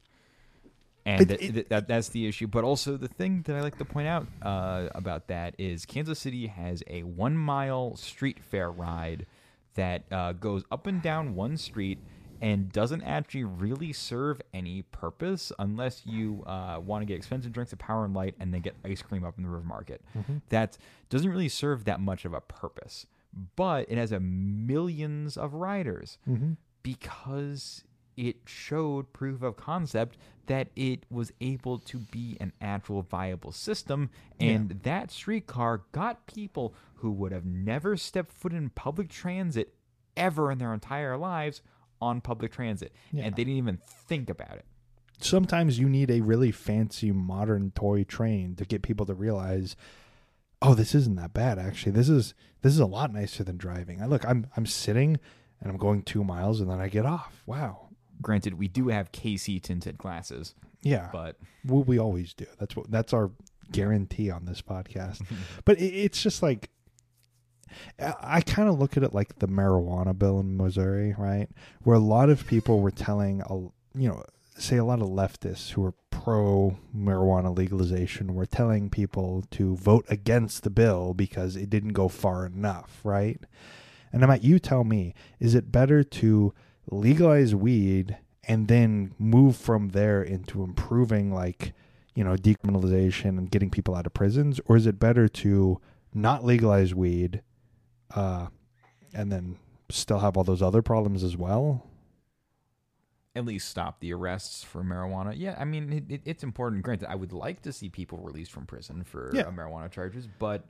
And
It- it-
that, that that's the issue. But also the thing that I like to point out uh, about that is Kansas City has a one mile street fair ride that uh, goes up and down one street and doesn't actually really serve any purpose unless you uh, want to get expensive drinks at Power and Light and then get ice cream up in the River Market. That doesn't really serve that much of a purpose, but it has a millions of riders
mm-hmm.
because it showed proof of concept that it was able to be an actual viable system and that streetcar got people who would have never stepped foot in public transit ever in their entire lives on public transit
Yeah.
and they didn't even think about it.
Sometimes you need a really fancy modern toy train to get people to realize oh this isn't that bad actually. This is this is a lot nicer than driving. I look i'm i'm sitting and i'm going two miles and then i get off. Wow.
Granted we do have kc tinted glasses
yeah.
but
well, we always do. That's what that's our guarantee on this podcast. But it, it's just like I- kind of look at it like the marijuana bill in Missouri, right? Where a lot of people were telling, a, you know, say a lot of leftists who are pro marijuana legalization were telling people to vote against the bill because it didn't go far enough, right? And I'm at you tell me, is it better to legalize weed and then move from there into improving like, you know, decriminalization and getting people out of prisons? Or is it better to not legalize weed uh, and then still have all those other problems as well?
at least stop the arrests for marijuana. Yeah, I mean it, it, it's important. Granted, I would like to see people released from prison for
Yeah.
uh, marijuana charges, but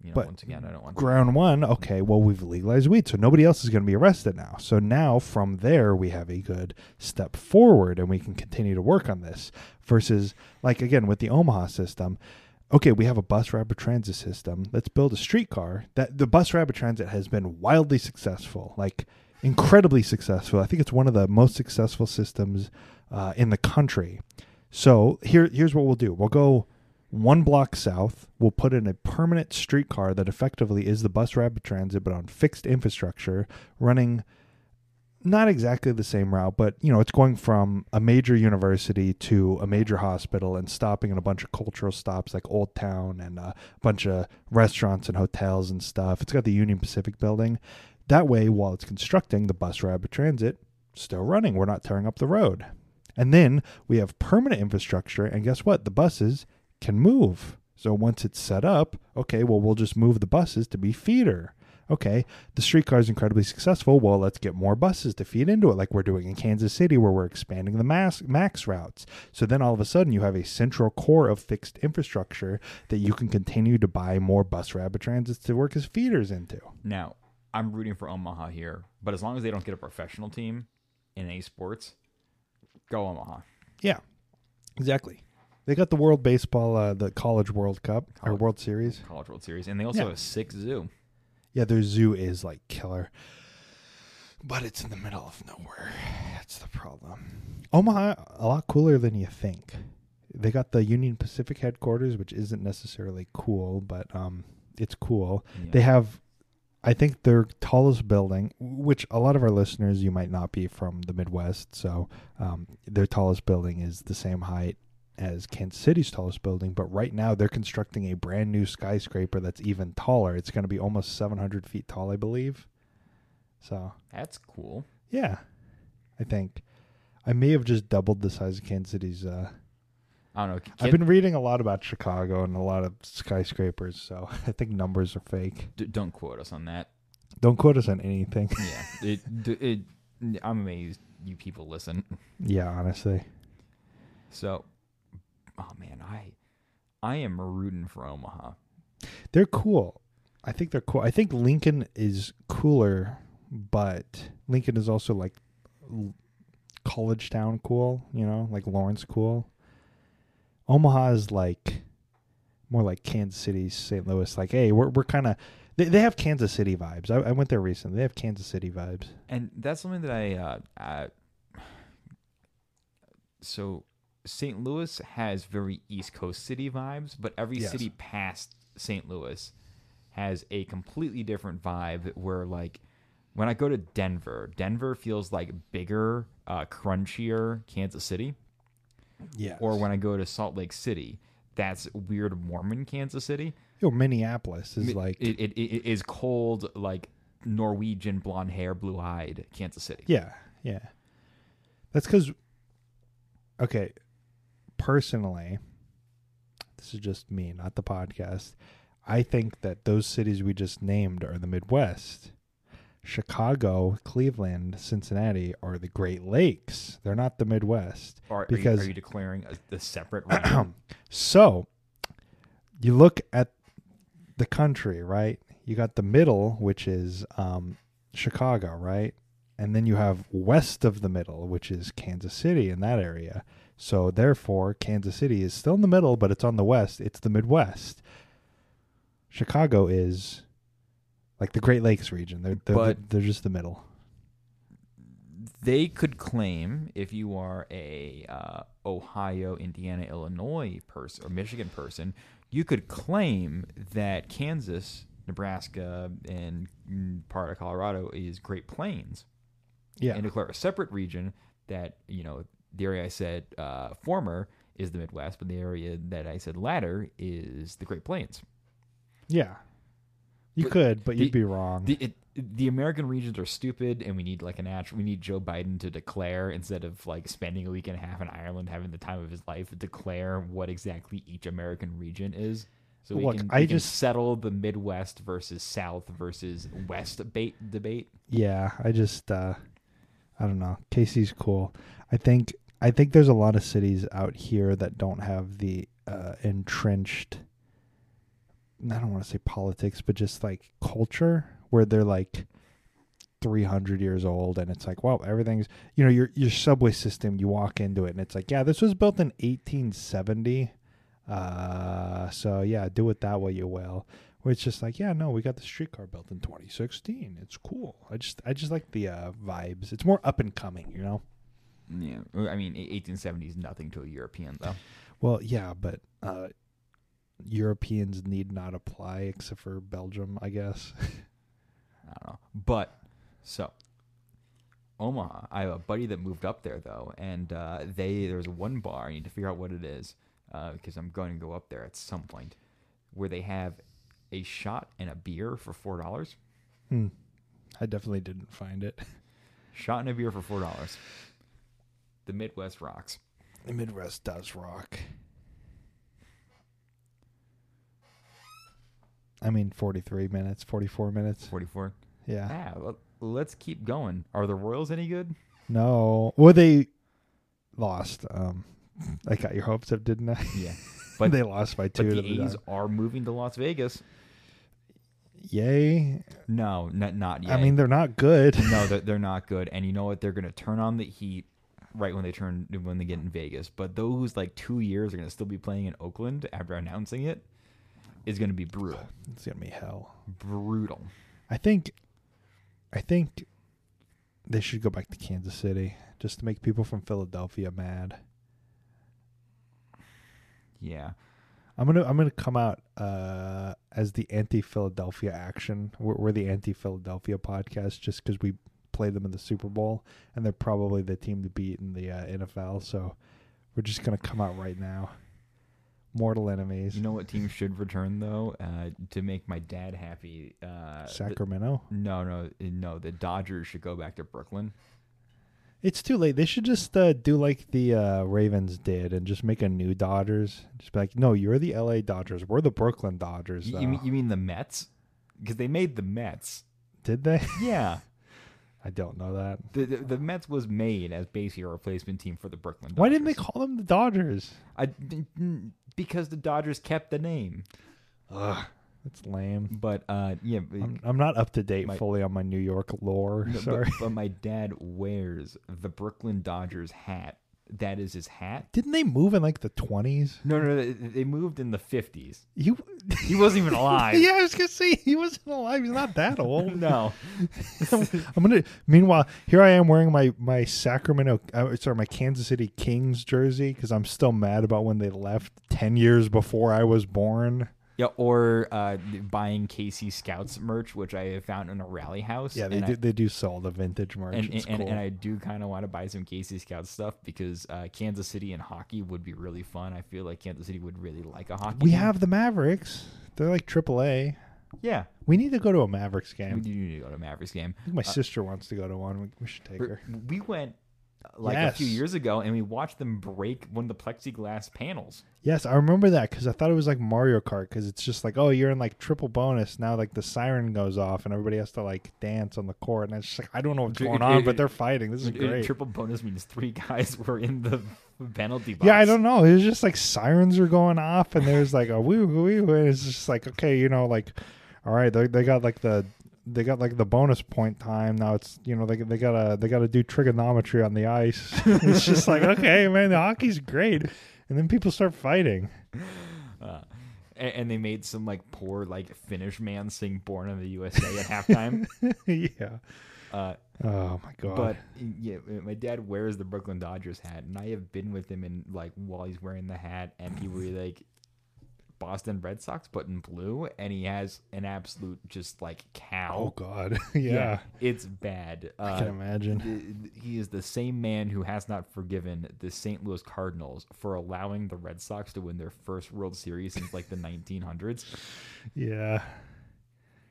you know,
But
once again, I don't want to.
Ground one, okay, well, we've legalized weed, so nobody else is going to be arrested now. So now from there, we have a good step forward and we can continue to work on this. Versus, like, again, with the Omaha system, okay, we have a bus rapid transit system. Let's build a streetcar. That The bus rapid transit has been wildly successful, like, incredibly successful. I think it's one of the most successful systems uh, in the country. So here, here's what we'll do. We'll go one block south. We'll put in a permanent streetcar that effectively is the bus rapid transit, but on fixed infrastructure, running not exactly the same route, but you know, it's going from a major university to a major hospital and stopping in a bunch of cultural stops like Old Town and uh, a bunch of restaurants and hotels and stuff. It's got the Union Pacific building. That way, while it's constructing, the bus rapid transit still running. We're not tearing up the road. And then we have permanent infrastructure, and guess what? The buses can move. So once it's set up, okay, well, we'll just move the buses to be feeder. Okay, the streetcar is incredibly successful. Well, let's get more buses to feed into it, like we're doing in Kansas City, where we're expanding the mass, max routes. So then all of a sudden, you have a central core of fixed infrastructure that you can continue to buy more bus rapid transits to work as feeders into.
Now, I'm rooting for Omaha here, but as long as they don't get a professional team in A sports, go Omaha.
Yeah, exactly. They got the World Baseball, uh, the College World Cup or World Series.
College World Series, and they also
Yeah.
have a sick zoo.
Yeah, their zoo is like killer. but it's in the middle of nowhere. That's the problem. Omaha, a lot cooler than you think. They got the Union Pacific headquarters, which isn't necessarily cool, but um, it's cool.
Yeah.
They have, I think, their tallest building, which a lot of our listeners, you might not be from the Midwest, so um, their tallest building is the same height as Kansas City's tallest building. But right now, they're constructing a brand new skyscraper that's even taller. It's going to be almost 700 feet tall, I believe. So,
That's cool.
yeah, I think I may have just doubled the size of Kansas City's. Uh,
I don't know.
I've been reading a lot about Chicago and a lot of skyscrapers, so I think numbers are fake.
d- don't quote us on that.
Don't quote us on anything.
Yeah. it, d- it, I'm amazed you people listen.
yeah, honestly.
So, oh man, I, I am rooting for Omaha.
They're cool. I think they're cool. I think Lincoln is cooler, but Lincoln is also like college town cool, you know, like Lawrence cool. Omaha is like more like Kansas City, St. Louis. Like, hey, we're we're kind of they, they have Kansas City vibes. I, I went there recently. They have Kansas City vibes.
and that's something that I, uh, I so St. Louis has very East Coast city vibes, but every
Yes.
city past St. Louis has a completely different vibe. Where like when I go to Denver, Denver feels like bigger, uh, crunchier Kansas City.
Yeah.
Or when I go to Salt Lake City, that's weird Mormon Kansas City.
Yo, Minneapolis is
Mi-
like
it, it, it is cold like Norwegian blonde hair, blue eyed Kansas City.
Yeah, yeah. That's because, okay, personally, this is just me, not the podcast. I think that those cities we just named are the Midwest. Chicago, Cleveland, Cincinnati are the Great Lakes. They're not the Midwest.
Are,
Because-
you, are you declaring a, a separate region?
So, you look at the country, right? You got the middle, which is um, Chicago, right? And then you have west of the middle, which is Kansas City in that area. So, therefore, Kansas City is still in the middle, but it's on the west. It's the Midwest. Chicago is like the Great Lakes region. They're they're,
But-
they're just the middle.
they could claim if you are a uh, Ohio, Indiana, Illinois person or Michigan person, you could claim that Kansas, Nebraska, and mm, part of Colorado is Great Plains,
Yeah.
and declare a separate region that you know the area I said uh, former is the Midwest, but the area that I said latter is the Great Plains.
yeah. You
But
could, but
the-
you'd be wrong.
The it, the American regions are stupid, and we need like a natural. We need Joe Biden to declare instead of like spending a week and a half in Ireland having the time of his life, declare what exactly each American region is. So we
Look,
can,
I
can
just-
settle the Midwest versus South versus West debate. Debate.
Yeah, I just uh I don't know. KC's cool. I think I think there's a lot of cities out here that don't have the uh entrenched I don't want to say politics, but just like culture where they're like 300 years old and it's like, well, everything's, you know, your your subway system, you walk into it and it's like, yeah, this was built in 1870. Uh so yeah, do it that way you will. Where it's just like, yeah, no, we got the streetcar built in 2016. It's cool. I just, I just like the uh, vibes. It's more up and coming, you know.
Yeah, I mean, 1870 is nothing to a European though.
Well, yeah, but uh, Europeans need not apply except for Belgium, I guess.
I don't know. But so Omaha, I have a buddy that moved up there though, and uh, they there's one bar. I need to figure out what it is because I'm going to go up there at some point, where they have a shot and a beer for four dollars.
hmm. I definitely didn't find it.
Shot and a beer for four dollars. The Midwest rocks.
The Midwest does rock. I mean, 43 minutes, 44 minutes.
Forty four.
Yeah.
Ah, well, let's keep going. Are the Royals any good?
No. Well, they lost. Um, I got your hopes up, didn't I?
Yeah, but
they lost by two
but the
the
A's are moving to Las Vegas.
Yay.
No, not not yet.
I mean, they're not good.
no, they're, they're not good. And you know what? They're going to turn on the heat right when they turn when they get in Vegas. But those like two years are going to still be playing in Oakland after announcing it is going to be brutal,
It's gonna be hell.
brutal.
I think, I think, they should go back to Kansas City just to make people from Philadelphia mad.
Yeah.
I'm gonna I'm gonna come out uh, as the anti-Philadelphia action. We're, we're the anti-Philadelphia podcast just because we played them in the Super Bowl, and they're probably the team to beat in the uh, NFL. So we're just gonna come out right now. Mortal enemies.
You know what team should return though? Uh, to make my dad happy. Uh, the-
Sacramento.
no, no, no. The Dodgers should go back to Brooklyn.
It's too late. They should just uh, do like the uh, Ravens did and just make a new Dodgers. Just be like, no, you're the L.A. Dodgers. We're the Brooklyn Dodgers.
You, you mean you mean the Mets? Because they made the Mets.
did they?
Yeah.
I don't know that.
The, the the Mets was made as basically a replacement team for the Brooklyn. Dodgers.
Why didn't they call them the Dodgers?
I, because the Dodgers kept the name.
Ugh, that's lame.
But uh, yeah,
I'm, I'm not up to date
My-
fully on my New York lore.
no, but-
Sorry.
But, my dad wears the Brooklyn Dodgers hat. That is his hat.
Didn't they move in like the 20s?
No, no, they, they moved in the fifties.
You.
He wasn't even alive.
yeah, I was gonna say he wasn't alive. He's not that old.
no.
I'm gonna. Meanwhile, here I am wearing my my Sacramento, uh, sorry, my Kansas City Kings jersey because I'm still mad about when they left ten years before I was born.
Yeah, or uh, buying KC Scouts merch, which I found in a rally house.
Yeah, they do.
I,
they do sell the vintage merch.
and,
it's
and,
cool.
and I do kind of want to buy some KC Scouts stuff because uh, Kansas City and hockey would be really fun. I feel like Kansas City would really like a hockey.
we
game.
have the Mavericks. They're like AAA.
yeah.
We need to go to a Mavericks game.
We do need to go to a Mavericks game.
My sister wants to go to one. We, we should take her.
We went like a few years ago and we watched them break one of the plexiglass panels.
Yes, I remember that because I thought it was like Mario Kart because it's just like, oh, you're in like triple bonus now. Like the siren goes off and everybody has to like dance on the court, and it's just like I don't know what's going on, but they're fighting. This is great.
Triple bonus means three guys were in the penalty box.
Yeah, I don't know. It was just like sirens are going off, and there's like a woo woo woo. And it's just like okay, you know, like all right, they they got like the they got like the bonus point time now. It's you know they they gotta they gotta do trigonometry on the ice. it's just like okay, man, the hockey's great, and then people start fighting.
Uh, and, and they made some like poor like Finnish man sing "Born in the USA" at halftime.
yeah.
Uh,
Oh my god.
but yeah, my dad wears the Brooklyn Dodgers hat, and I have been with him in like while he's wearing the hat, and he were like Boston Red Sox, but in blue, and he has an absolute just like cow.
oh god. yeah.
it's bad. Uh,
I can imagine.
he is the same man who has not forgiven the St. Louis Cardinals for allowing the Red Sox to win their first World Series since like the 1900s.
Yeah.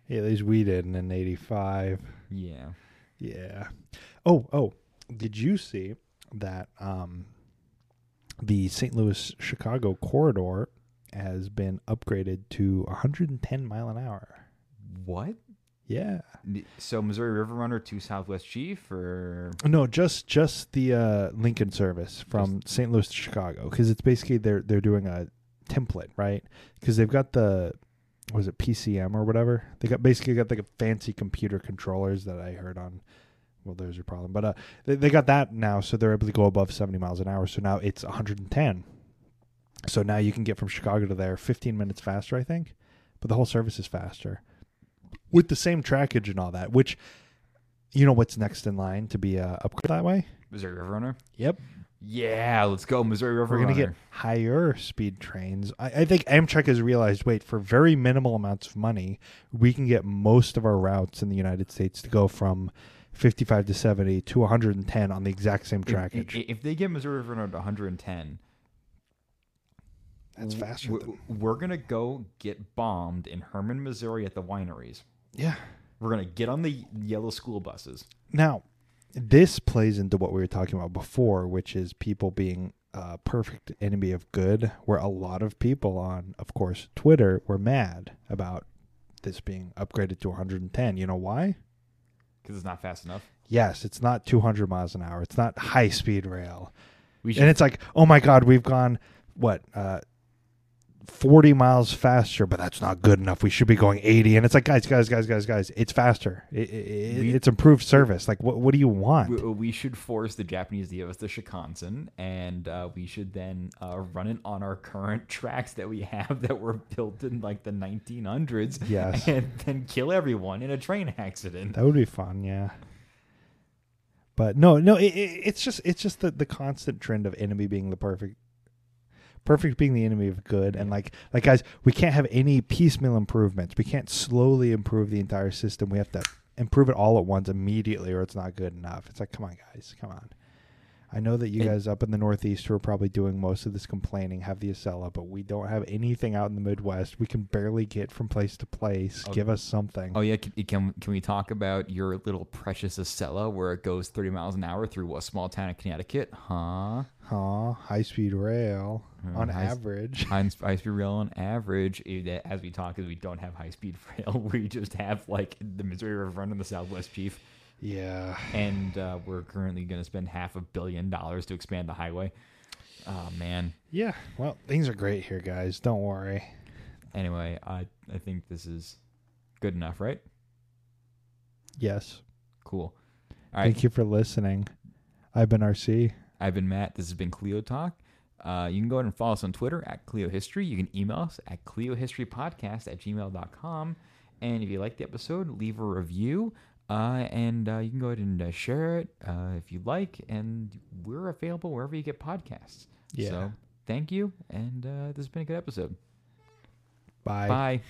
Yeah, at least we didn't in '85.
Yeah.
Yeah. Oh, oh. Did you see that um the St. Louis Chicago corridor has been upgraded to 110 mile an hour?
What?
Yeah.
So Missouri River Runner to Southwest Chief, or
No, just just the uh, Lincoln service from St. Louis to Chicago because it's basically they're they're doing a template, right? Because they've got the was it PCM or whatever? They got basically got like a fancy computer controllers that I heard on. Well, there's your problem, but uh, they they got that now, so they're able to go above 70 miles an hour. So now it's 110. So now you can get from Chicago to there 15 minutes faster, I think, but the whole service is faster with the same trackage and all that. Which you know what's next in line to be uh, upgraded that way?
Missouri River Runner?
Yep.
Yeah, let's go Missouri River
We're going to
Runner.
get higher speed trains. I, I think Amtrak has realized wait, for very minimal amounts of money, we can get most of our routes in the United States to go from 55 to 70 to 110 on the exact same
If-
trackage.
If, if they get Missouri River Runner to 110,
That's faster
We're,
than.
we're gonna go get bombed in Hermann, Missouri, at the wineries.
Yeah.
We're gonna get on the yellow school buses.
Now, this plays into what we were talking about before, which is people being a perfect enemy of good, where a lot of people on, of course, Twitter were mad about this being upgraded to 110. You know why?
because it's not fast enough.
Yes, it's not 200 miles an hour. It's not high speed rail.
We should
And it's like, oh my God, we've gone, what, uh, 40 miles faster, but that's not good enough. We should be going 80. And it's like, guys, guys, guys, guys, guys, it's faster. It, it,
We-
it's improved service. Like, what, what do you want?
we, we should force the Japanese to give us the Shinkansen, and uh, we should then uh, run it on our current tracks that we have that were built in like the 1900s.
Yes.
and then kill everyone in a train accident.
That would be fun, yeah. But no, no, it, it, it's just it's just the, the constant trend of enemy being the perfect perfect being the enemy of good. And like like guys we can't have any piecemeal improvements. We can't slowly improve the entire system. We have to improve it all at once immediately or it's not good enough. It's like come on guys. Come on i know that you
And-
guys up in the northeast who are probably doing most of this complaining have the acela but we don't have anything out in the midwest we can barely get from place to place
Oh.
give us something
Oh yeah, can, can can we talk about your little precious Acela where it goes 30 miles an hour through a small town in Connecticut? Huh?
huh high speed rail
Uh,
on
high
average
High, high speed rail on average. eh, As we talk, is we don't have high speed rail. We just have like the Missouri River Run and the Southwest Chief,
yeah
and uh, we're currently going to spend half a billion dollars to expand the highway. Oh man.
yeah well things are great here guys don't worry
Anyway, I I think this is good enough, right?
yes
Cool. All right.
Thank you for listening. I've been RC.
I've been Matt. This has been Kleio Talk. Uh, you can go ahead and follow us on Twitter at Kleio History. You can email us at kleiohistorypodcast at gmail.com. And if you like the episode, leave a review. Uh, and uh, you can go ahead and uh, share it uh, if you like. And we're available wherever you get podcasts.
Yeah.
So thank you. And uh, this has been a good episode.
Bye.
Bye.